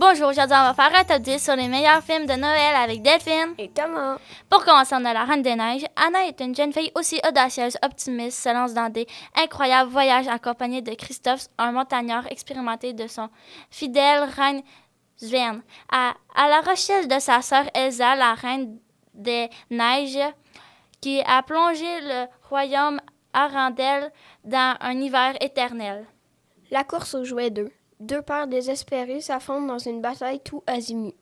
Bonjour, aujourd'hui on va faire un top 10 sur les meilleurs films de Noël avec Delphine. Et Thomas. Pour commencer, on a La Reine des Neiges. Anna est une jeune fille aussi audacieuse, optimiste, se lance dans des incroyables voyages accompagnée de Christophe, un montagnard expérimenté de son fidèle reine Sven. À, à la recherche de sa sœur Elsa, la Reine des Neiges, qui a plongé le royaume Arendelle dans un hiver éternel. La course aux jouets 2. Deux pères désespérés s'affrontent dans une bataille tout azimut.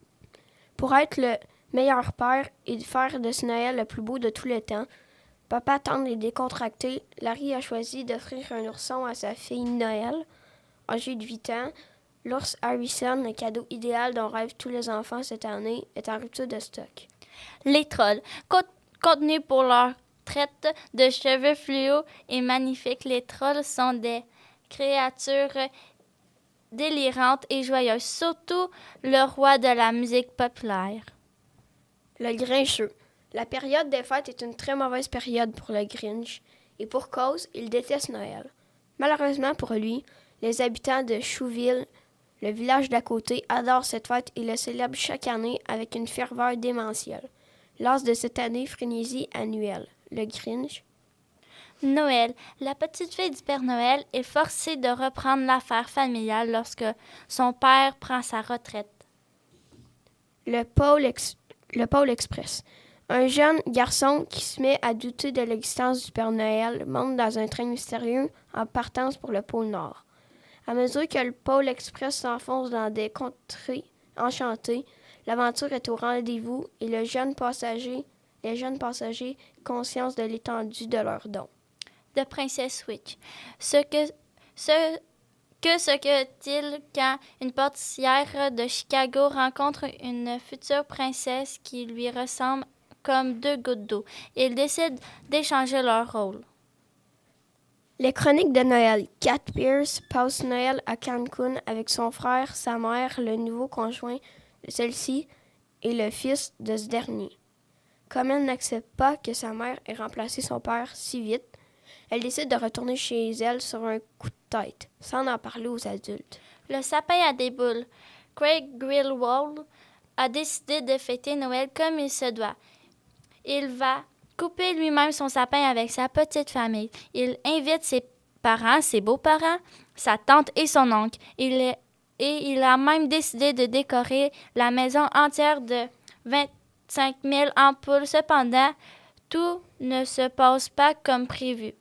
Pour être le meilleur père et faire de ce Noël le plus beau de tous les temps, papa tente et décontracté, Larry a choisi d'offrir un ourson à sa fille Noël, âgée de 8 ans. L'ours Harrison, le cadeau idéal dont rêvent tous les enfants cette année, est en rupture de stock. Les trolls. Contenus pour leur traite de cheveux fluo et magnifiques, les trolls sont des créatures délirantes et joyeuses, surtout le roi de la musique populaire. Le Grincheux. La période des fêtes est une très mauvaise période pour le Grinch, et pour cause, il déteste Noël. Malheureusement pour lui, les habitants de Chouville, le village d'à côté, adorent cette fête et le célèbrent chaque année avec une ferveur démentielle. L'as de cette année, frénésie annuelle. Le Grinch, Noël. La petite fille du Père Noël est forcée de reprendre l'affaire familiale lorsque son père prend sa retraite. Le Pôle, Ex- le Pôle Express. Un jeune garçon qui se met à douter de l'existence du Père Noël monte dans un train mystérieux en partance pour le pôle Nord. À mesure que le Pôle Express s'enfonce dans des contrées enchantées, l'aventure est au rendez-vous et les jeunes passagers conscience de l'étendue de leurs dons. De Princesse Switch. Ce que ce que ce que-t-il quand une portière de Chicago rencontre une future princesse qui lui ressemble comme deux gouttes d'eau? Ils décident d'échanger leur rôle. Les chroniques de Noël. Kat Pierce passe Noël à Cancun avec son frère, sa mère, le nouveau conjoint de celle-ci et le fils de ce dernier. Comme elle n'accepte pas que sa mère ait remplacé son père si vite, elle décide de retourner chez elle sur un coup de tête, sans en parler aux adultes. Le sapin à des boules. Craig Grillwald a décidé de fêter Noël comme il se doit. Il va couper lui-même son sapin avec sa petite famille. Il invite ses parents, ses beaux-parents, sa tante et son oncle. Il et il a même décidé de décorer la maison entière de 25 000 ampoules. Cependant, tout ne se passe pas comme prévu.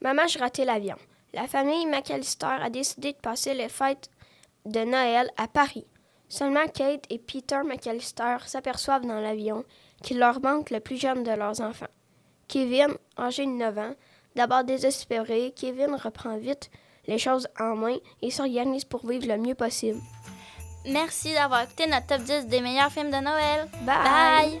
Maman, je raté l'avion. La famille McAllister a décidé de passer les fêtes de Noël à Paris. Seulement Kate et Peter McAllister s'aperçoivent dans l'avion qu'il leur manque le plus jeune de leurs enfants. Kevin, âgé de 9 ans, d'abord désespéré, Kevin reprend vite les choses en main et s'organise pour vivre le mieux possible. Merci d'avoir écouté notre top 10 des meilleurs films de Noël. Bye! Bye.